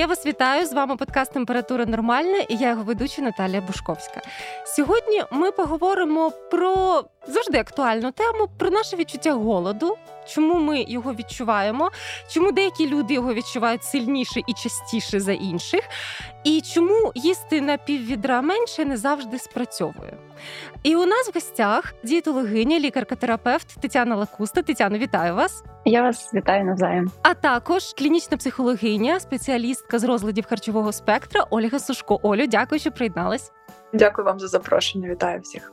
Я вас вітаю з вами подкаст Температура нормальна і я його ведуча Наталія Бушковська. Сьогодні ми поговоримо про завжди актуальну тему про наше відчуття голоду, чому ми його відчуваємо, чому деякі люди його відчувають сильніше і частіше за інших, і чому їсти на піввідра менше не завжди спрацьовує. І у нас в гостях дієтологиня, лікарка-терапевт Тетяна Лакуста. Тетяно, вітаю вас. Я вас вітаю навзаєм. А також клінічна психологиня, спеціалістка з розладів харчового спектра Ольга Сушко. Олю, дякую, що приєдналась. Дякую вам за запрошення. Вітаю всіх.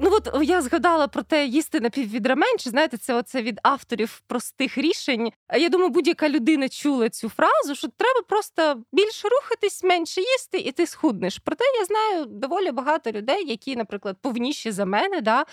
Ну от я згадала про те, їсти на піввідра менше. Знаєте, це оце від авторів простих рішень. Я думаю, будь-яка людина чула цю фразу, що треба просто більше рухатись, менше їсти, і ти схуднеш. Проте я знаю доволі багато людей, які, наприклад, повніші за мене, да,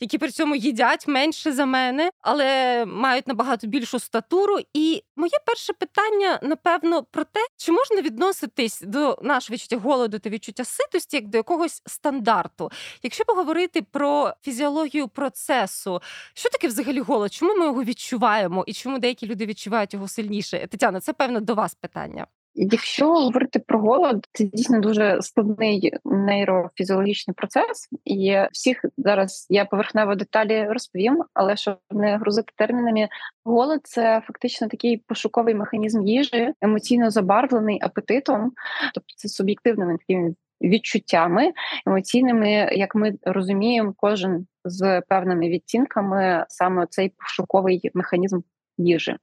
які при цьому їдять менше за мене, але мають набагато більшу статуру. І моє перше питання, напевно, про те, чи можна відноситись до нашого відчуття голоду та відчуття ситості як до якогось стандарту, якщо поговорити про фізіологію процесу. Що таке взагалі голод? Чому ми його відчуваємо і чому деякі люди відчувають його сильніше? Тетяна, це певно до вас питання. Якщо говорити про голод, це дійсно дуже складний нейрофізіологічний процес, і всіх зараз я поверхнево деталі розповім, але щоб не грузити термінами, голод це фактично такий пошуковий механізм їжі, емоційно забарвлений апетитом, тобто це суб'єктивними такими відчуттями емоційними, як ми розуміємо, кожен з певними відтінками саме цей пошуковий механізм їжі.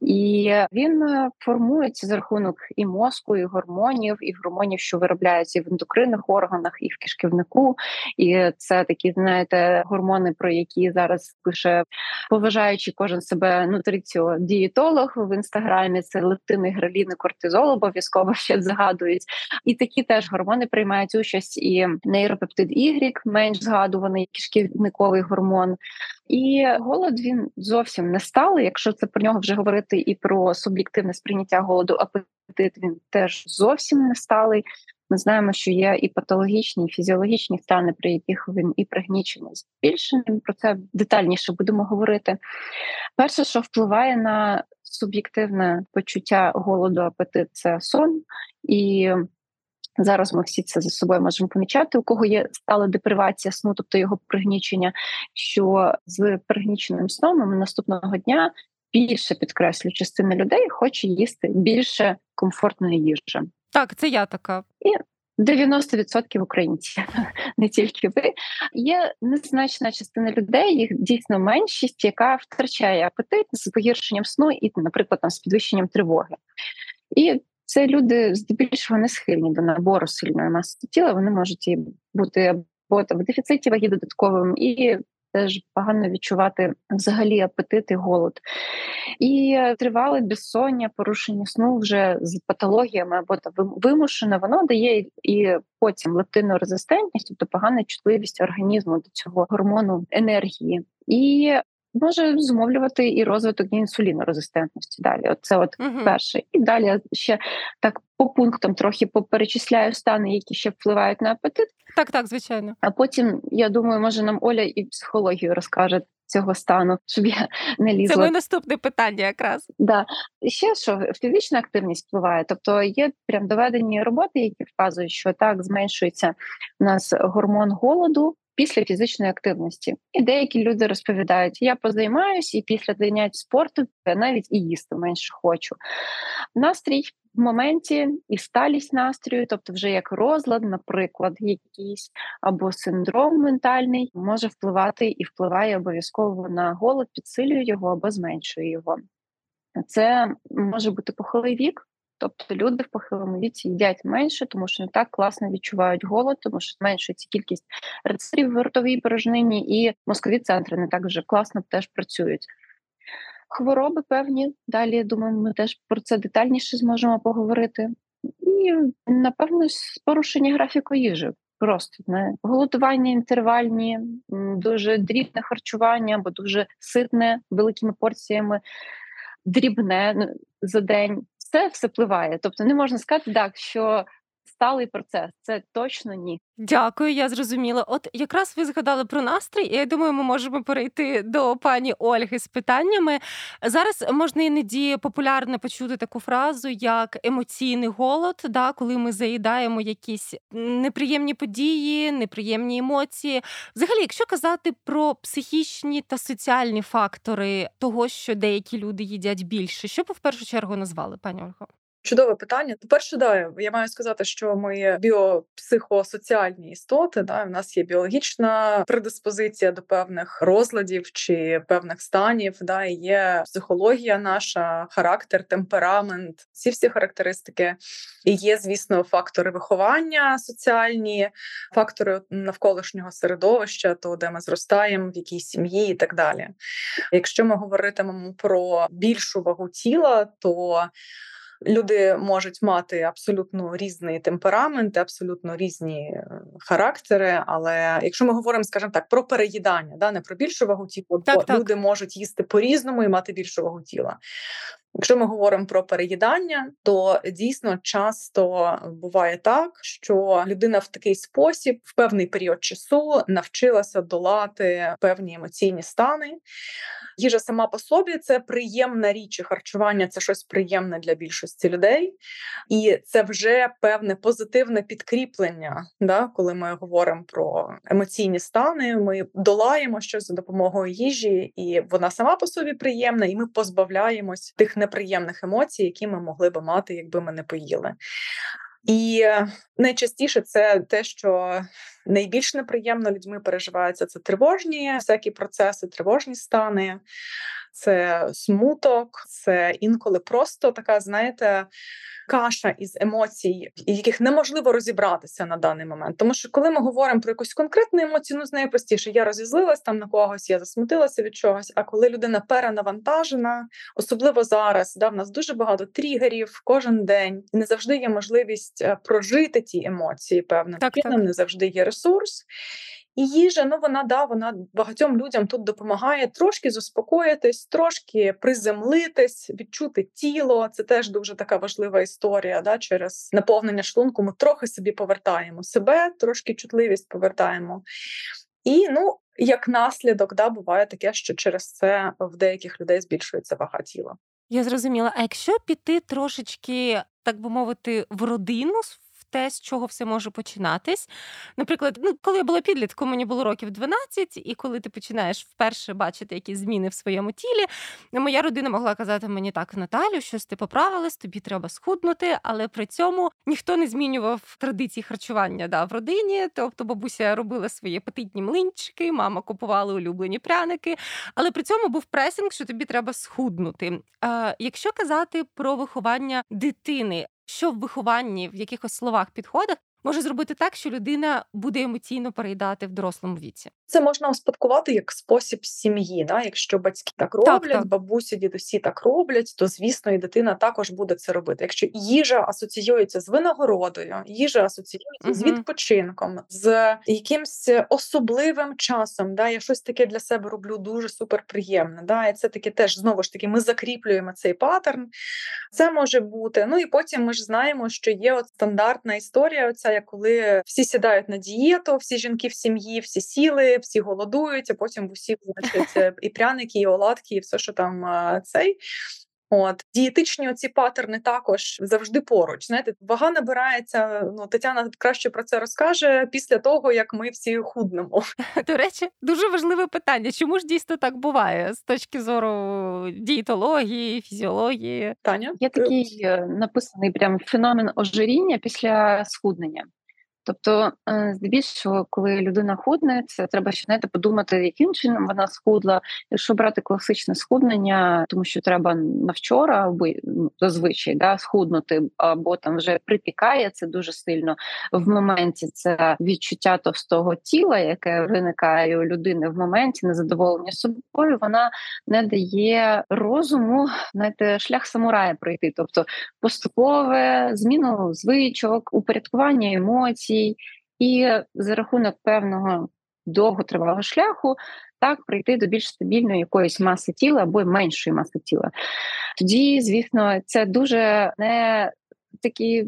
І він е, формується за рахунок і мозку, і гормонів, і гормонів, що виробляються і в ендокринних органах, і в кишківнику. І це такі, знаєте, гормони, про які зараз пише поважаючи кожен себе нутриціодієтолог в інстаграмі. Це лептини, граліни, кортизол обов'язково ще згадують. І такі теж гормони приймають участь і нейропептид Y, менш згадуваний кишківниковий гормон. І голод він зовсім не сталий. Якщо це про нього вже говорити і про суб'єктивне сприйняття голоду, апетит він теж зовсім не сталий. Ми знаємо, що є і патологічні, і фізіологічні стани, при яких він і пригнічений збільшеним. Про це детальніше будемо говорити. Перше, що впливає на суб'єктивне почуття голоду, апетит це сон і Зараз ми всі це за собою можемо помічати, у кого є стала депривація сну, тобто його пригнічення, що з пригніченим сном наступного дня більше підкреслю частина людей хоче їсти більше комфортної їжі. Так, це я така. І 90% українців, не тільки ви. Є незначна частина людей, їх дійсно меншість, яка втрачає апетит з погіршенням сну і, наприклад, там з підвищенням тривоги. І це люди здебільшого не схильні до набору сильної маси тіла. Вони можуть і бути або в дефіциті ваги додатковим і теж погано відчувати взагалі апетит і голод. І тривале безсоння, порушення сну вже з патологіями або та вимушене, воно дає і потім лептинну резистентність, тобто погана чутливість організму до цього гормону енергії. І може зумовлювати і розвиток інсулінорезистентності. Далі, Оце от uh перше. І далі ще так по пунктам трохи поперечисляю стани, які ще впливають на апетит. Так, так, звичайно. А потім я думаю, може нам Оля і психологію розкаже. Цього стану, щоб я не лізла. Це моє наступне питання, якраз да ще що фізична активність впливає, тобто є прям доведені роботи, які вказують, що так зменшується у нас гормон голоду, після фізичної активності. І деякі люди розповідають: я позаймаюсь, і після занять спорту я навіть і їсти менше хочу. Настрій в моменті і сталість настрою, тобто, вже як розлад, наприклад, якийсь або синдром ментальний, може впливати і впливає обов'язково на голод, підсилює його або зменшує його. Це може бути похилий вік, Тобто люди в похилому віці їдять менше, тому що не так класно відчувають голод, тому що зменшується кількість рецепторів в ротовій порожнині, і мозкові центри не так вже класно теж працюють. Хвороби певні. Далі думаю, ми теж про це детальніше зможемо поговорити. І напевно порушення графіку їжі. Просто не голодування інтервальні, дуже дрібне харчування, або дуже ситне великими порціями, дрібне за день це все впливає. Тобто не можна сказати так, що сталий процес. Це точно ні. Дякую, я зрозуміла. От якраз ви згадали про настрій, і я думаю, ми можемо перейти до пані Ольги з питаннями. Зараз можна іноді популярно почути таку фразу, як емоційний голод, да, коли ми заїдаємо якісь неприємні події, неприємні емоції. Взагалі, якщо казати про психічні та соціальні фактори того, що деякі люди їдять більше, що б в першу чергу назвали, пані Ольго? Чудове питання. По-перше, да, я маю сказати, що ми біопсихосоціальні істоти. Да, У нас є біологічна предиспозиція до певних розладів чи певних станів. Да, і Є психологія, наша характер, темперамент, ці всі характеристики. І є, звісно, фактори виховання соціальні, фактори навколишнього середовища, то де ми зростаємо, в якій сім'ї і так далі. Якщо ми говоритимемо про більшу вагу тіла, то Люди можуть мати абсолютно різний темперамент, абсолютно різні е, характери. Але якщо ми говоримо, скажімо так, про переїдання, да не про більшу вагу тіла, так, то люди можуть їсти по різному і мати більшу вагу тіла. Якщо ми говоримо про переїдання, то дійсно часто буває так, що людина в такий спосіб в певний період часу навчилася долати певні емоційні стани. Їжа сама по собі це приємна річ, і харчування це щось приємне для більшості людей, і це вже певне позитивне підкріплення. Да? Коли ми говоримо про емоційні стани, ми долаємо щось за допомогою їжі, і вона сама по собі приємна, і ми позбавляємось тих неприємних емоцій, які ми могли би мати, якби ми не поїли. І найчастіше це те, що найбільш неприємно людьми переживається, це тривожні всякі процеси, тривожні стани, це смуток, це інколи просто така, знаєте, каша із емоцій, яких неможливо розібратися на даний момент. Тому що, коли ми говоримо про якусь конкретну емоцію, ну з нею простіше, я розізлилась там на когось, я засмутилася від чогось. А коли людина перенавантажена, особливо зараз, да, в нас дуже багато тригерів кожен день, не завжди є можливість е, прожити ті емоції певним чином, не завжди є ресурс. І їжа, ну вона да, вона багатьом людям тут допомагає трошки заспокоїтись, трошки приземлитись, відчути тіло. Це теж дуже така важлива історія. Да, Через наповнення шлунку ми трохи собі повертаємо себе, трошки чутливість повертаємо. І ну, як наслідок, да, буває таке, що через це в деяких людей збільшується вага тіла. Я зрозуміла. А якщо піти трошечки, так би мовити, в родину те, з чого все може починатись. Наприклад, ну, коли я була підлітком, мені було років 12, і коли ти починаєш вперше бачити якісь зміни в своєму тілі, моя родина могла казати мені так, Наталю, щось ти поправилась, тобі треба схуднути, але при цьому ніхто не змінював традиції харчування да, в родині. Тобто бабуся робила свої апетитні млинчики, мама купувала улюблені пряники, але при цьому був пресинг, що тобі треба схуднути. А, Якщо казати про виховання дитини, що в вихованні, в якихось словах, підходах може зробити так, що людина буде емоційно переїдати в дорослому віці. Це можна успадкувати як спосіб сім'ї. Да? Якщо батьки так роблять, так, так. бабусі, дідусі так роблять, то звісно і дитина також буде це робити. Якщо їжа асоціюється з винагородою, їжа асоціюється угу. з відпочинком, з якимсь особливим часом, да, я щось таке для себе роблю дуже суперприємне. Да? І це таке теж знову ж таки ми закріплюємо цей паттерн. Це може бути. Ну і потім ми ж знаємо, що є от стандартна історія. Оця коли всі сідають на дієту, всі жінки в сім'ї, всі сіли, всі голодують, а потім в усіх значить е, і пряники, і оладки, і все, що там цей. От дієтичні оці патерни також завжди поруч. Знаєте, вага набирається. Ну Тетяна краще про це розкаже після того, як ми всі худнемо. До речі, дуже важливе питання. Чому ж дійсно так буває з точки зору дієтології, фізіології? Таня є такий е, написаний прям феномен ожиріння після схуднення. Тобто, е, здебільшого, коли людина худне, це треба ще знаєте, подумати, яким чином вона схудла. Якщо брати класичне схуднення, тому що треба на вчора, або ну, зазвичай да, схуднути, або там вже припікає це дуже сильно в моменті. Це відчуття товстого тіла, яке виникає у людини в моменті незадоволення собою. Вона не дає розуму, знаєте, шлях самурая пройти, тобто поступове зміну звичок, упорядкування емоцій емоцій, і за рахунок певного довготривалого шляху так прийти до більш стабільної якоїсь маси тіла або меншої маси тіла. Тоді, звісно, це дуже не такі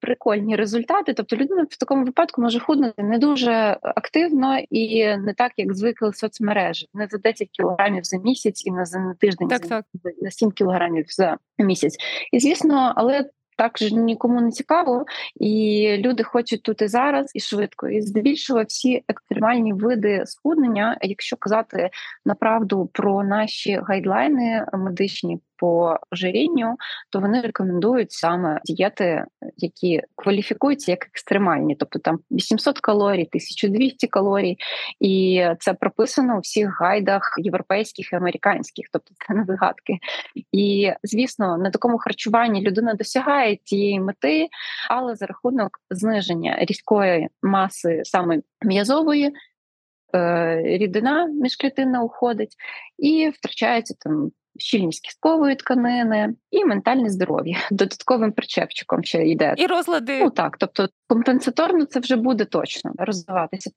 прикольні результати. Тобто людина в такому випадку може худнути не дуже активно і не так, як звикли соцмережі, не за 10 кілограмів за місяць і не за тиждень так, так. на 7 кілограмів за місяць. І звісно, але так ж нікому не цікаво, і люди хочуть тут і зараз, і швидко. І здебільшого всі екстремальні види схуднення, якщо казати направду про наші гайдлайни медичні по ожирінню, то вони рекомендують саме дієти, які кваліфікуються як екстремальні, тобто там 800 калорій, 1200 калорій, і це прописано у всіх гайдах європейських і американських, тобто це не вигадки. І звісно, на такому харчуванні людина досягає тієї мети, але за рахунок зниження різкої маси саме м'язової. Е, рідина міжклітинна уходить і втрачається там щільність кісткової тканини і ментальне здоров'я. Додатковим причепчиком ще йде і розлади. Ну так, тобто компенсаторно це вже буде точно розвиватися.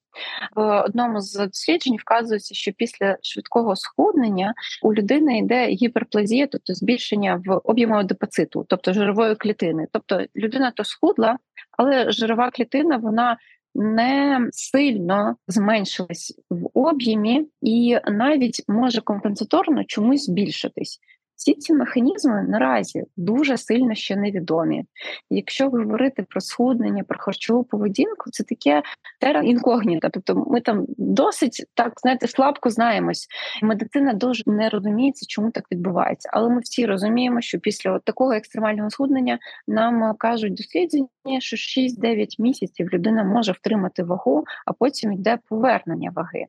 В одному з досліджень вказується, що після швидкого схуднення у людини йде гіперплазія, тобто збільшення в об'єму адипоциту, тобто жирової клітини. Тобто людина то схудла, але жирова клітина вона не сильно зменшилась в об'ємі і навіть може компенсаторно чомусь збільшитись. Всі ці механізми наразі дуже сильно ще невідомі. Якщо говорити про схуднення, про харчову поведінку, це таке тера інкогніта. Тобто ми там досить так знаєте, слабко знаємось. Медицина дуже не розуміється, чому так відбувається. Але ми всі розуміємо, що після от такого екстремального схуднення нам кажуть дослідження, що 6-9 місяців людина може втримати вагу, а потім йде повернення ваги.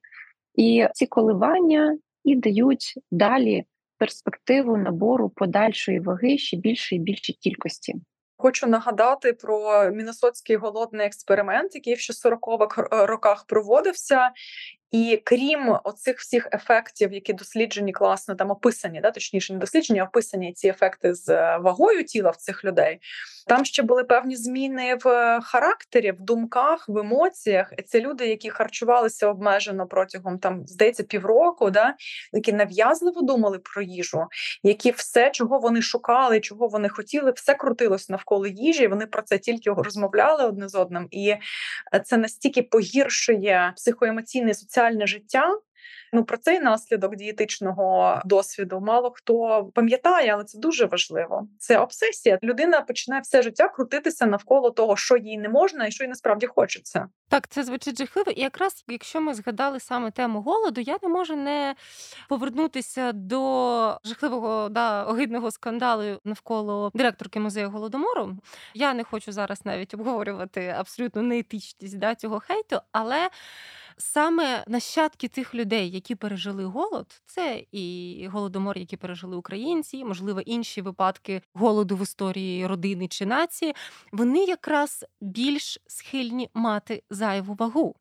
І ці коливання і дають далі перспективу набору подальшої ваги ще більше і більшій кількості. Хочу нагадати про міносоцький голодний експеримент, який в 40-х роках проводився, і крім оцих всіх ефектів, які досліджені класно там описані, да точніше, не досліджені, а описані ці ефекти з е, вагою тіла в цих людей. Там ще були певні зміни в характері, в думках, в емоціях. Це люди, які харчувалися обмежено протягом там, здається, півроку, да які нав'язливо думали про їжу, які все, чого вони шукали, чого вони хотіли, все крутилось навколо їжі. Вони про це тільки розмовляли одне з одним, і е, це настільки погіршує психоемоційний соціальний соціальне життя. Ну про цей наслідок дієтичного досвіду мало хто пам'ятає, але це дуже важливо. Це обсесія. Людина починає все життя крутитися навколо того, що їй не можна, і що їй насправді хочеться. Так, це звучить жахливо. І якраз якщо ми згадали саме тему голоду, я не можу не повернутися до жахливого да огидного скандалу навколо директорки музею голодомору. Я не хочу зараз навіть обговорювати абсолютно неетичність да, цього хейту, але саме нащадки тих людей, які пережили голод, це і голодомор, які пережили українці, можливо, інші випадки голоду в історії родини чи нації, вони якраз більш схильні мати зайву вагу.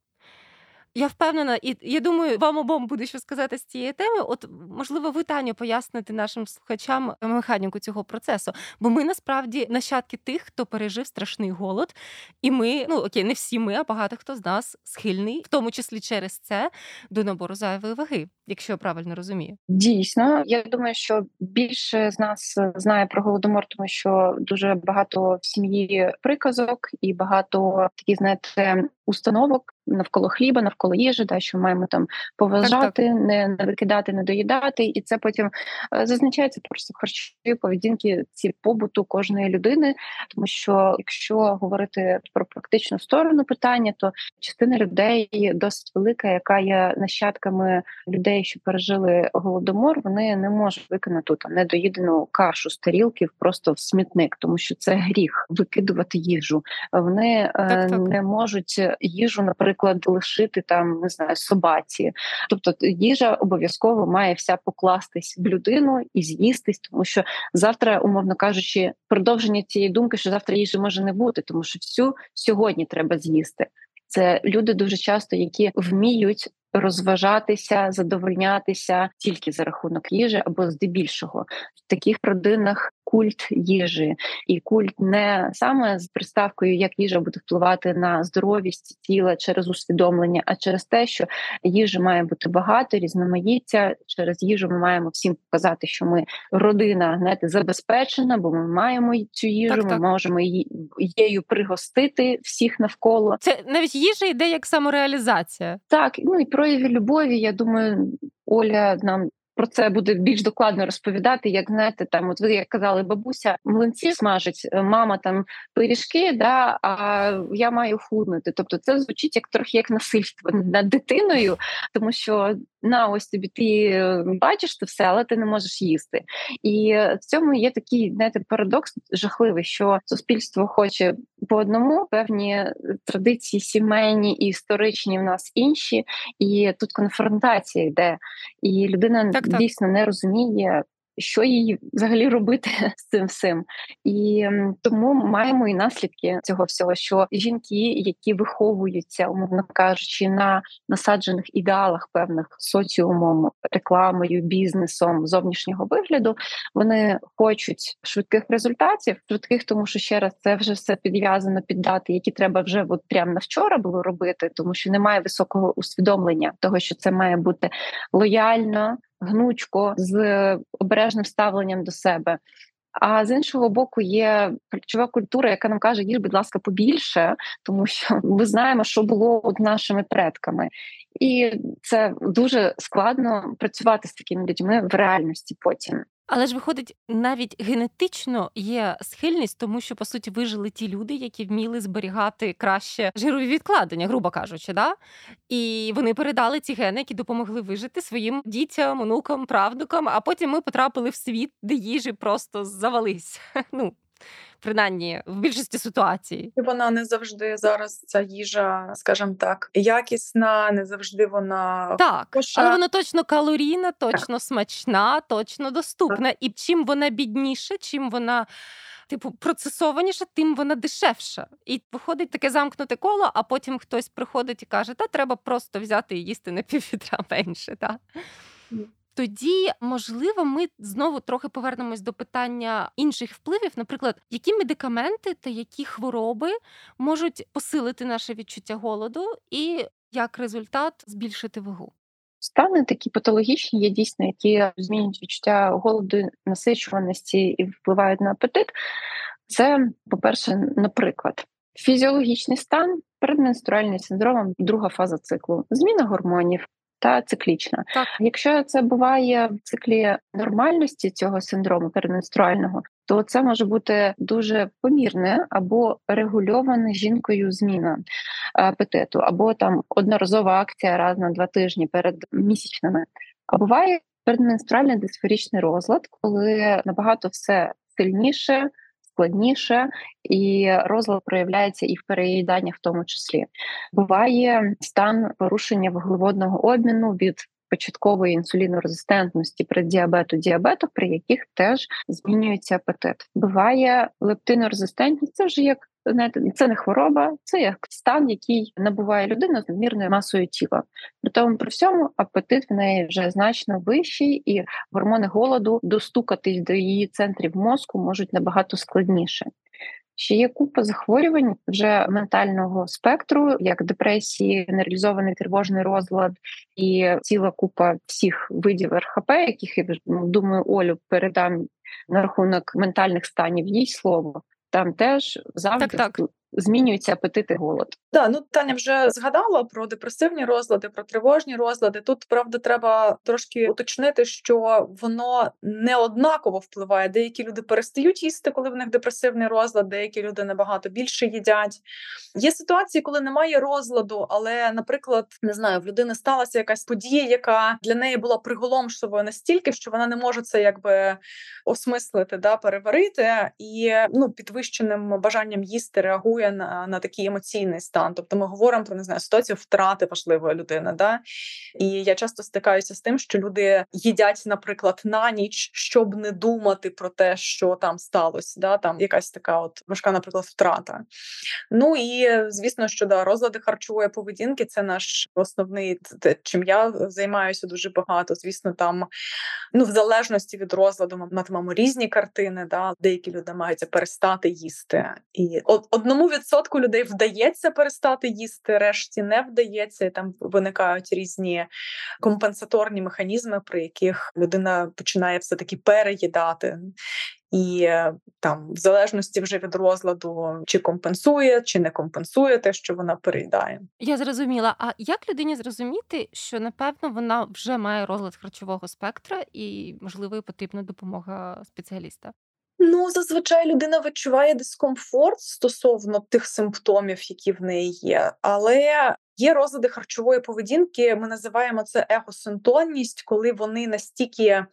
Я впевнена, і я думаю, вам обом буде що сказати з цієї теми. От можливо, ви Таню, поясните нашим слухачам механіку цього процесу. Бо ми насправді нащадки тих, хто пережив страшний голод, і ми, ну окей, не всі ми, а багато хто з нас схильний, в тому числі через це, до набору зайвої ваги, якщо я правильно розумію. Дійсно, я думаю, що більше з нас знає про голодомор, тому що дуже багато в сім'ї приказок і багато такі, знаєте, установок навколо хліба, навколо їжі, да, що маємо там поважати, так, так. не не викидати, не доїдати, і це потім е, зазначається просто в харчовій поведінки ці побуту кожної людини. Тому що якщо говорити про практичну сторону питання, то частина людей досить велика, яка є нащадками людей, що пережили голодомор, вони не можуть виконати там недоїдену кашу з тарілків просто в смітник, тому що це гріх викидувати їжу. Вони е, так, так. не можуть їжу, наприклад, лишити там не знаю собаці. Тобто їжа обов'язково має вся покластись в людину і з'їстись, тому що завтра, умовно кажучи, продовження цієї думки, що завтра їжі може не бути, тому що всю сьогодні треба з'їсти. Це люди дуже часто, які вміють розважатися, задовольнятися тільки за рахунок їжі або здебільшого в таких родинах культ їжі, і культ не саме з приставкою, як їжа буде впливати на здоровість тіла через усвідомлення, а через те, що їжі має бути багато, різноманіття. Через їжу ми маємо всім показати, що ми родина знаєте, забезпечена, бо ми маємо цю їжу. Так, ми так. можемо її її пригостити всіх навколо. Це навіть їжа йде як самореалізація. Так, ну і прояви любові. Я думаю, Оля нам про це буде більш докладно розповідати. Як знаєте, там от ви як казали, бабуся млинці смажить, е, мама там пиріжки, да, а я маю худнути. Тобто, це звучить як трохи як насильство над дитиною, тому що на ось тобі ти е, бачиш це все, але ти не можеш їсти. І в цьому є такий знаєте, парадокс жахливий, що суспільство хоче по одному певні традиції сімейні і історичні в нас інші, і тут конфронтація йде, і людина так, так. дійсно не розуміє що їй взагалі робити з цим всім. І тому маємо і наслідки цього всього, що жінки, які виховуються, умовно кажучи, на насаджених ідеалах певних соціумом, рекламою, бізнесом зовнішнього вигляду, вони хочуть швидких результатів, швидких, тому що ще раз це вже все підв'язано під дати, які треба вже от прямо на вчора було робити, тому що немає високого усвідомлення того, що це має бути лояльно гнучко з обережним ставленням до себе. А з іншого боку, є ключова культура, яка нам каже: їж, будь ласка, побільше, тому що ми знаємо, що було от нашими предками, і це дуже складно працювати з такими людьми в реальності потім. Але ж виходить, навіть генетично є схильність, тому що по суті вижили ті люди, які вміли зберігати краще жирові відкладення, грубо кажучи, да? І вони передали ці гени, які допомогли вижити своїм дітям, онукам, правнукам. А потім ми потрапили в світ, де їжі просто завались. Ну принаймні в більшості ситуацій. Вона не завжди зараз ця їжа, скажімо так, якісна, не завжди вона так, Коша. але вона точно калорійна, точно так. смачна, точно доступна. Так. І чим вона бідніша, чим вона. Типу, процесованіша, тим вона дешевша. І виходить таке замкнуте коло, а потім хтось приходить і каже: Та треба просто взяти і їсти на піввітра менше. Та? Тоді, можливо, ми знову трохи повернемось до питання інших впливів, наприклад, які медикаменти та які хвороби можуть посилити наше відчуття голоду, і як результат збільшити вагу. Стани такі патологічні є дійсно, які змінюють відчуття голоду, насичуваності і впливають на апетит. Це, по-перше, наприклад, фізіологічний стан, передменструальний синдром, друга фаза циклу, зміна гормонів, та циклічна. Так. Якщо це буває в циклі нормальності цього синдрому переменструального, то це може бути дуже помірне або регульована жінкою зміна апетиту, або там одноразова акція раз на два тижні перед місячними. А буває передменструальний дисфорічний розлад, коли набагато все сильніше складніше, і розлад проявляється і в переїданні, в тому числі. Буває стан порушення вуглеводного обміну від початкової інсулінорезистентності при діабету діабету, при яких теж змінюється апетит. Буває лептинорезистентність, це вже як знаєте, це не хвороба, це як стан, який набуває людина з надмірною масою тіла. При тому при всьому апетит в неї вже значно вищий, і гормони голоду достукатись до її центрів мозку можуть набагато складніше. Ще є купа захворювань вже ментального спектру, як депресії, нереалізований тривожний розлад і ціла купа всіх видів РХП, яких я ну, думаю, Олю передам на рахунок ментальних станів їй слово там теж завжди так, так змінюються апетити голод. Да, ну Таня вже згадала про депресивні розлади, про тривожні розлади. Тут правда треба трошки уточнити, що воно не однаково впливає. Деякі люди перестають їсти, коли в них депресивний розлад, деякі люди набагато більше їдять. Є ситуації, коли немає розладу, але, наприклад, не знаю, в людини сталася якась подія, яка для неї була приголомшливою настільки, що вона не може це якби осмислити, да, переварити, і ну підвищеним бажанням їсти реагує на, на такий емоційний стан. Стан. Тобто ми говоримо про не знаю ситуацію втрати важливої людини. Да? І я часто стикаюся з тим, що люди їдять, наприклад, на ніч, щоб не думати про те, що там сталося. Да? Там якась така от важка, наприклад, втрата. Ну і звісно, що да, розлади харчової поведінки це наш основний те, чим я займаюся дуже багато. Звісно, там ну в залежності від розладу ми матимемо різні картини. Да? Деякі люди намагаються перестати їсти, і одному відсотку людей вдається перестати їсти, решті не вдається. і Там виникають різні компенсаторні механізми, при яких людина починає все таки переїдати. І е, там, в залежності вже від розладу, чи компенсує, чи не компенсує те, що вона переїдає. Я зрозуміла. А як людині зрозуміти, що напевно вона вже має розлад харчового спектра, і можливо потрібна допомога спеціаліста? Ну, зазвичай людина відчуває дискомфорт стосовно тих симптомів, які в неї є, але є розлади харчової поведінки. Ми називаємо це егосинтонність, коли вони настільки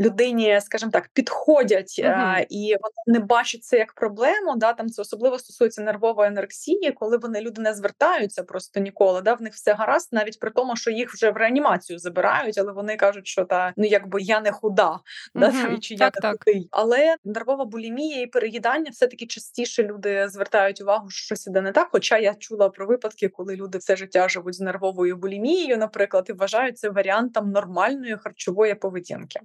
людині, скажімо так, підходять uh-huh. а, і вони не бачать це як проблему. Да, Там це особливо стосується нервової анорексії, коли вони люди не звертаються просто ніколи. Да, В них все гаразд, навіть при тому, що їх вже в реанімацію забирають, але вони кажуть, що та ну якби я не худа, uh-huh. да, там, чи так, я не худий. Але нервова булімія і переїдання все таки частіше люди звертають увагу, що щось іде не так. Хоча я чула про випадки, коли люди все життя живуть з нервовою булімією, наприклад, і вважають це варіантом нормальної харчової поведінки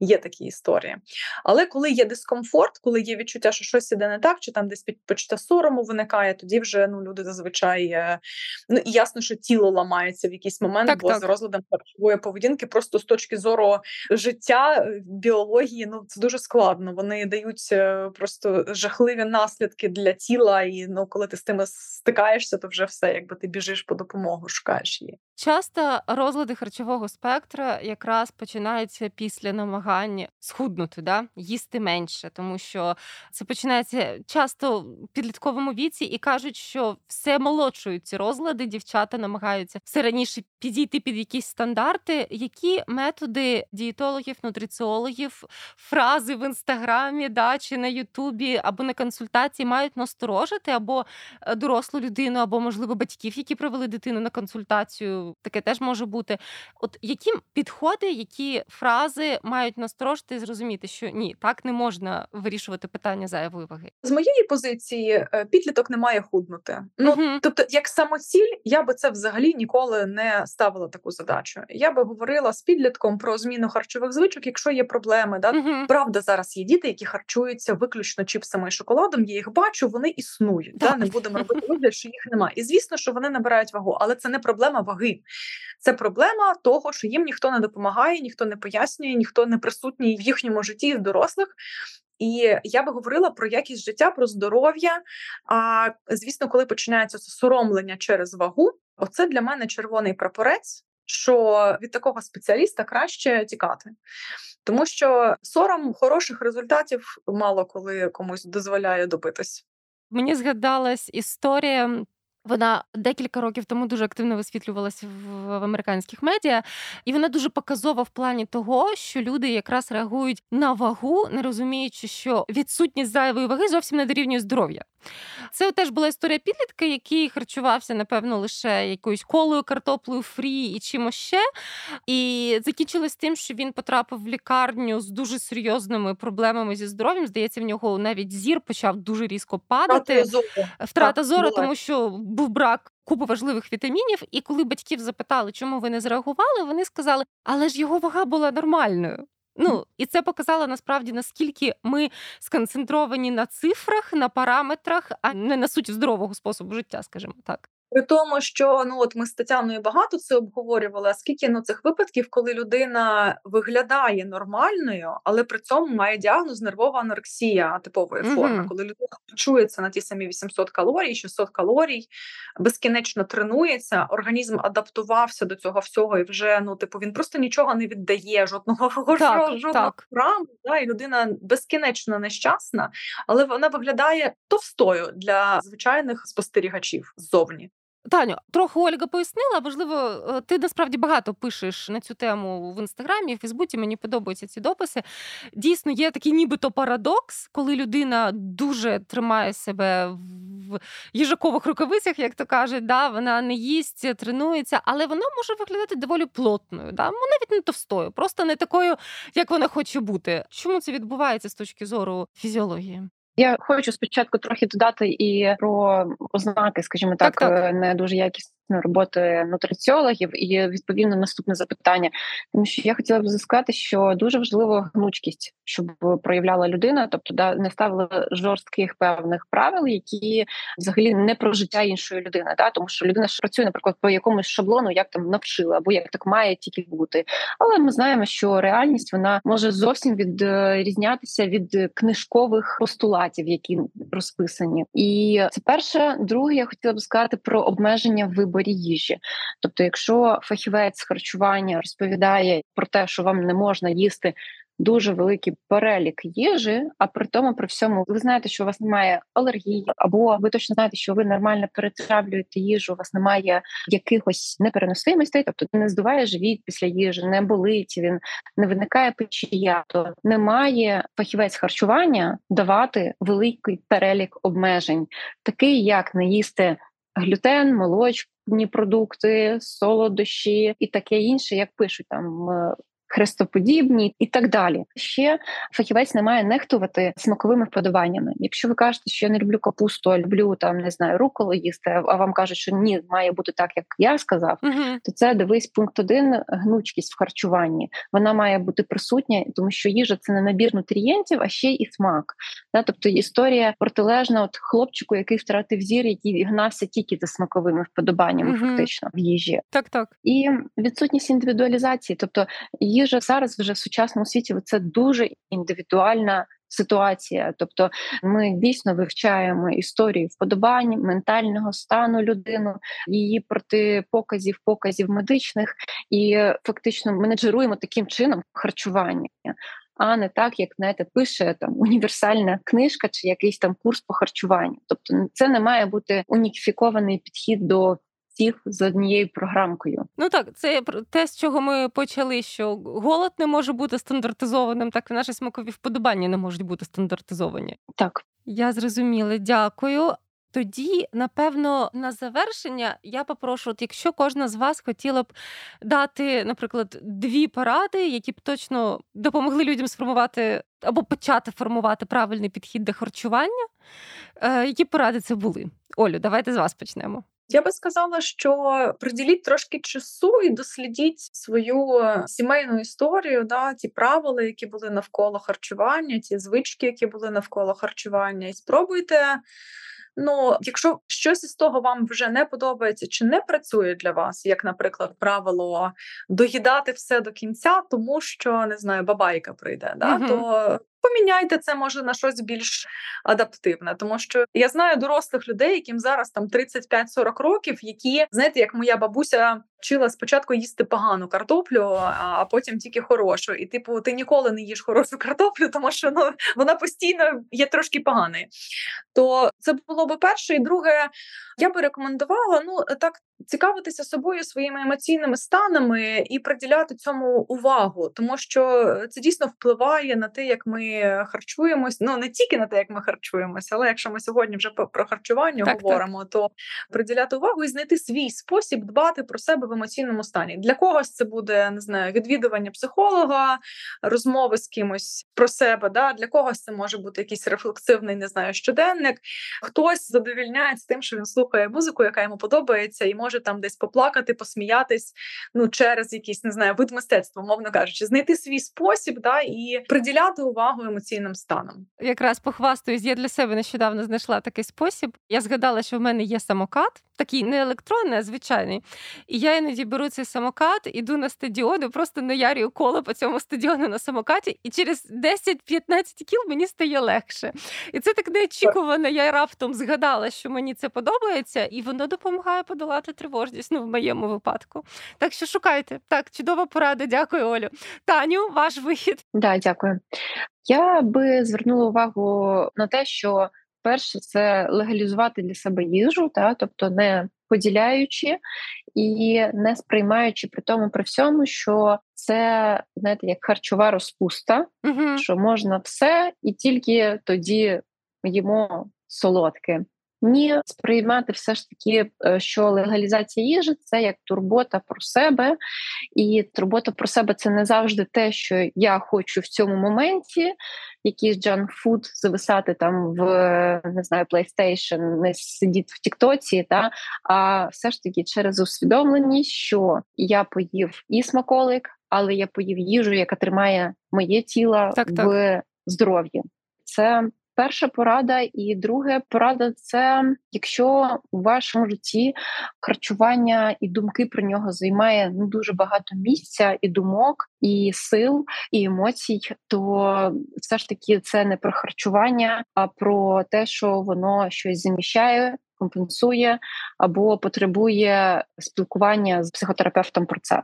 є такі історії. Але коли є дискомфорт, коли є відчуття, що щось іде не так, чи там десь почуття сорому виникає, тоді вже ну люди зазвичай е, ну і ясно, що тіло ламається в якийсь момент, так, бо так. з розладом харчової поведінки, просто з точки зору життя, е, біології, ну це дуже складно. Вони дають е, просто жахливі наслідки для тіла, і ну коли ти з тими стикаєшся, то вже все, якби ти біжиш по допомогу, шукаєш її. Часто розлади харчового спектра якраз починаються після намагань схуднути, да? їсти менше, тому що це починається часто в підлітковому віці і кажуть, що все молодшують ці розлади, дівчата намагаються все раніше підійти під якісь стандарти. Які методи дієтологів, нутриціологів, фрази в інстаграмі, да, чи на Ютубі або на консультації мають насторожити або е, дорослу людину, або можливо батьків, які привели дитину на консультацію таке теж може бути. От які підходи, які фрази мають насторожити і зрозуміти, що ні, так не можна вирішувати питання зайвої ваги. З моєї позиції е, підліток не має худнути. Ну uh тобто, як самоціль, я би це взагалі ніколи не ставила таку задачу. Я би говорила з підлітком про зміну харчових звичок, якщо є проблеми. Да? uh Правда, зараз є діти, які харчуються виключно чіпсами і шоколадом. Я їх бачу, вони існують. Да? Не будемо робити вигляд, що їх немає. І звісно, що вони набирають вагу, але це не проблема ваги. Це проблема того, що їм ніхто не допомагає, ніхто не пояснює, ніхто не присутній в їхньому житті з дорослих. І я би говорила про якість життя, про здоров'я. А звісно, коли починається соромлення через вагу, оце для мене червоний прапорець. Що від такого спеціаліста краще тікати, тому що сором хороших результатів мало коли комусь дозволяє добитись. Мені згадалась історія вона декілька років тому дуже активно висвітлювалася в, в американських медіа, і вона дуже показова в плані того, що люди якраз реагують на вагу, не розуміючи, що відсутність зайвої ваги зовсім не дорівнює здоров'я. Це теж була історія підлітка, який харчувався, напевно, лише якоюсь колою, картоплею, фрі і чимось ще. І закінчилось тим, що він потрапив в лікарню з дуже серйозними проблемами зі здоров'ям. Здається, в нього навіть зір почав дуже різко падати. Втрата зору, тому що був брак. Купу важливих вітамінів, і коли батьків запитали, чому ви не зреагували, вони сказали, але ж його вага була нормальною. Ну і це показало насправді наскільки ми сконцентровані на цифрах, на параметрах, а не на суті здорового способу життя, скажімо так. При тому, що ну от ми з Тетяною багато це обговорювали. а Скільки ну цих випадків, коли людина виглядає нормальною, але при цьому має діагноз нервова анорексія типової mm-hmm. форми, коли людина чується на ті самі 800 калорій, 600 калорій, безкінечно тренується, організм адаптувався до цього всього, і вже ну типу він просто нічого не віддає, жодного так, жодного програму, да, і людина безкінечно нещасна, але вона виглядає товстою для звичайних спостерігачів ззовні. Таню, трохи Ольга пояснила. Можливо, е, ти насправді багато пишеш на цю тему в інстаграмі, в Фейсбуці. Мені подобаються ці дописи. Дійсно, є такий нібито парадокс, коли людина дуже тримає себе в їжакових рукавицях, як то кажуть, да, вона не їсть, тренується, але вона може виглядати доволі плотною. Да? Ну, навіть не товстою, просто не такою, як вона хоче бути. Чому це відбувається з точки зору фізіології? Я хочу спочатку трохи додати і про ознаки, скажімо так, так, так. Е, не дуже якісної роботи нутриціологів, і відповідно наступне запитання. Тому що я хотіла б сказати, що дуже важлива гнучкість, щоб проявляла людина, тобто да не ставила жорстких певних правил, які взагалі не про життя іншої людини, да тому що людина ж працює, наприклад, по якомусь шаблону, як там навчила, або як так має тільки бути. Але ми знаємо, що реальність вона може зовсім відрізнятися від книжкових постулатів, які розписані, і це перше. Друге, я хотіла б сказати про обмеження виборі їжі. Тобто, якщо фахівець харчування розповідає про те, що вам не можна їсти дуже великий перелік їжі, а при тому, при всьому, ви знаєте, що у вас немає алергії, або ви точно знаєте, що ви нормально перетравлюєте їжу, у вас немає якихось непереносимостей, тобто не здуває живіт після їжі, не болить, він не виникає печія, то немає фахівець харчування давати великий перелік обмежень, такий як не їсти глютен, молочні продукти, солодощі і таке інше, як пишуть там хрестоподібні і так далі. Ще фахівець не має нехтувати смаковими вподобаннями. Якщо ви кажете, що я не люблю капусту, а люблю там не знаю руколу їсти, а вам кажуть, що ні, має бути так, як я сказав, uh-huh. то це дивись пункт один гнучкість в харчуванні. Вона має бути присутня, тому що їжа це не набір нутрієнтів, а ще і смак. Да? Тобто історія протилежна от хлопчику, який втратив зір, який гнався тільки за смаковими вподобаннями, uh-huh. фактично в їжі. Так, так і відсутність індивідуалізації, тобто їжа зараз вже в сучасному світі це дуже індивідуальна. Ситуація, тобто ми дійсно вивчаємо історію вподобань ментального стану людини, її протипоказів, показів медичних, і фактично менеджеруємо таким чином харчування, а не так, як знаєте, пише там універсальна книжка чи якийсь там курс по харчуванню. Тобто, це не має бути уніфікований підхід до всіх з однією програмкою. Ну так, це те, з чого ми почали. Що голод не може бути стандартизованим, так і наші смакові вподобання не можуть бути стандартизовані. Так я зрозуміла, дякую. Тоді, напевно, на завершення я попрошу, от якщо кожна з вас хотіла б дати, наприклад, дві поради, які б точно допомогли людям сформувати або почати формувати правильний підхід до харчування, е, які поради це були? Олю, давайте з вас почнемо. Я би сказала, що приділіть трошки часу і дослідіть свою сімейну історію, да, ті правила, які були навколо харчування, ті звички, які були навколо харчування, і спробуйте. Ну, якщо щось із того вам вже не подобається чи не працює для вас, як, наприклад, правило доїдати все до кінця, тому що не знаю, бабайка прийде, да, uh-huh. то поміняйте це може на щось більш адаптивне, тому що я знаю дорослих людей, яким зараз там 35-40 років, які знаєте, як моя бабуся вчила спочатку їсти погану картоплю, а потім тільки хорошу. І типу, ти ніколи не їш хорошу картоплю, тому що ну вона постійно є трошки поганою. То це було би перше, і друге, я би рекомендувала ну так цікавитися собою своїми емоційними станами і приділяти цьому увагу, тому що це дійсно впливає на те, як ми харчуємось. Ну не тільки на те, як ми харчуємося, але якщо ми сьогодні вже про харчування так, говоримо, так. то приділяти увагу і знайти свій спосіб дбати про себе в емоційному стані. Для когось це буде не знаю, відвідування психолога, розмови з кимось про себе. Да? Для когось це може бути якийсь рефлексивний, не знаю, щоденник. Хтось задовільняється тим, що він слухає музику, яка йому подобається, і може там десь поплакати, посміятись ну через якийсь не знаю вид мистецтва, мовно кажучи, знайти свій спосіб, да і приділяти увагу емоційним станом. Якраз похвастаюсь, я для себе нещодавно знайшла такий спосіб. Я згадала, що в мене є самокат, такий не електронний, а звичайний. І я іноді беру цей самокат, іду на стадіон, і просто наярюю коло по цьому стадіону на самокаті, і через 10-15 кіл мені стає легше. І це так неочікувано. Я раптом згадала, що мені це подобається, і воно допомагає подолати тривожність. Ну, в моєму випадку. Так що шукайте. Так, чудова порада. Дякую, Олю. Таню, ваш вихід. Да, дякую. Я би звернула увагу на те, що перше це легалізувати для себе їжу, та тобто не поділяючи і не сприймаючи при тому при всьому, що це знаєте, як харчова розпуста, uh що можна все, і тільки тоді їмо солодке. Ні, сприймати все ж таки, е, що легалізація їжі це як турбота про себе, і турбота про себе це не завжди те, що я хочу в цьому моменті, якийсь junk food зависати там в не знаю, PlayStation, не сидіти в Тіктоці, та а все ж таки через усвідомленість, що я поїв і смаколик, але я поїв їжу, яка тримає моє тіло так, в так. здоров'ї. Це Перша порада, і друга порада це якщо у вашому житті харчування і думки про нього займає ну дуже багато місця, і думок, і сил, і емоцій, то все ж таки це не про харчування, а про те, що воно щось заміщає. Компенсує або потребує спілкування з психотерапевтом про це,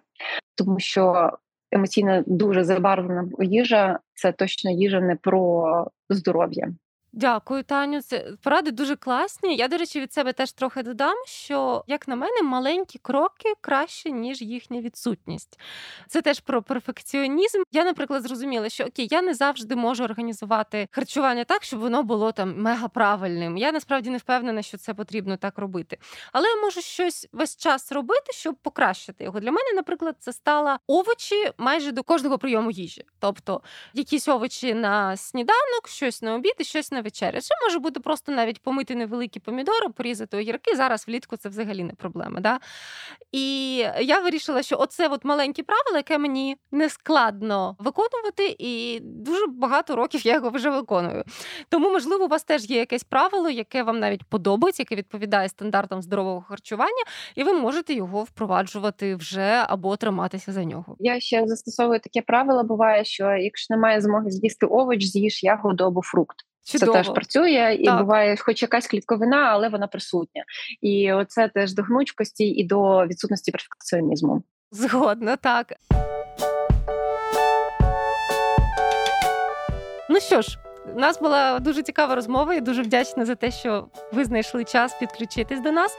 тому що емоційно дуже забарвлена їжа це точно їжа не про здоров'я. Дякую, Таню. Це поради дуже класні. Я, до речі, від себе теж трохи додам, що, як на мене, маленькі кроки краще, ніж їхня відсутність. Це теж про перфекціонізм. Я, наприклад, зрозуміла, що окей, я не завжди можу організувати харчування так, щоб воно було там мега правильним. Я насправді не впевнена, що це потрібно так робити. Але я можу щось весь час робити, щоб покращити його. Для мене, наприклад, це стало овочі майже до кожного прийому їжі. Тобто якісь овочі на сніданок, щось на обід і щось на вечеря. Це може бути просто навіть помити невеликі помідори, порізати огірки. Зараз влітку це взагалі не проблема. Да? І я вирішила, що оце от маленьке правило, яке мені не складно виконувати, і дуже багато років я його вже виконую. Тому, можливо, у вас теж є якесь правило, яке вам навіть подобається, яке відповідає стандартам здорового харчування, і ви можете його впроваджувати вже або триматися за нього. Я ще застосовую таке правило. Буває, що якщо немає змоги з'їсти овоч, з'їж ягоду або фрукт. Чудово. Це теж працює, і так. буває, хоч якась клітковина, але вона присутня. І оце теж до гнучкості і до відсутності перфекціонізму. Згодна, так. Ну що ж, у нас була дуже цікава розмова. Я дуже вдячна за те, що ви знайшли час підключитись до нас.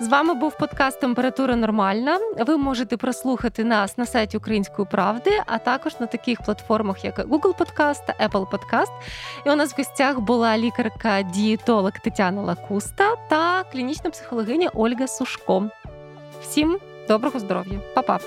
З вами був подкаст Температура Нормальна. Ви можете прослухати нас на сайті Української правди, а також на таких платформах, як Google Podcast та Apple Podcast. І у нас в гостях була лікарка-дієтолог Тетяна Лакуста та клінічна психологиня Ольга Сушко. Всім доброго здоров'я, Па-па!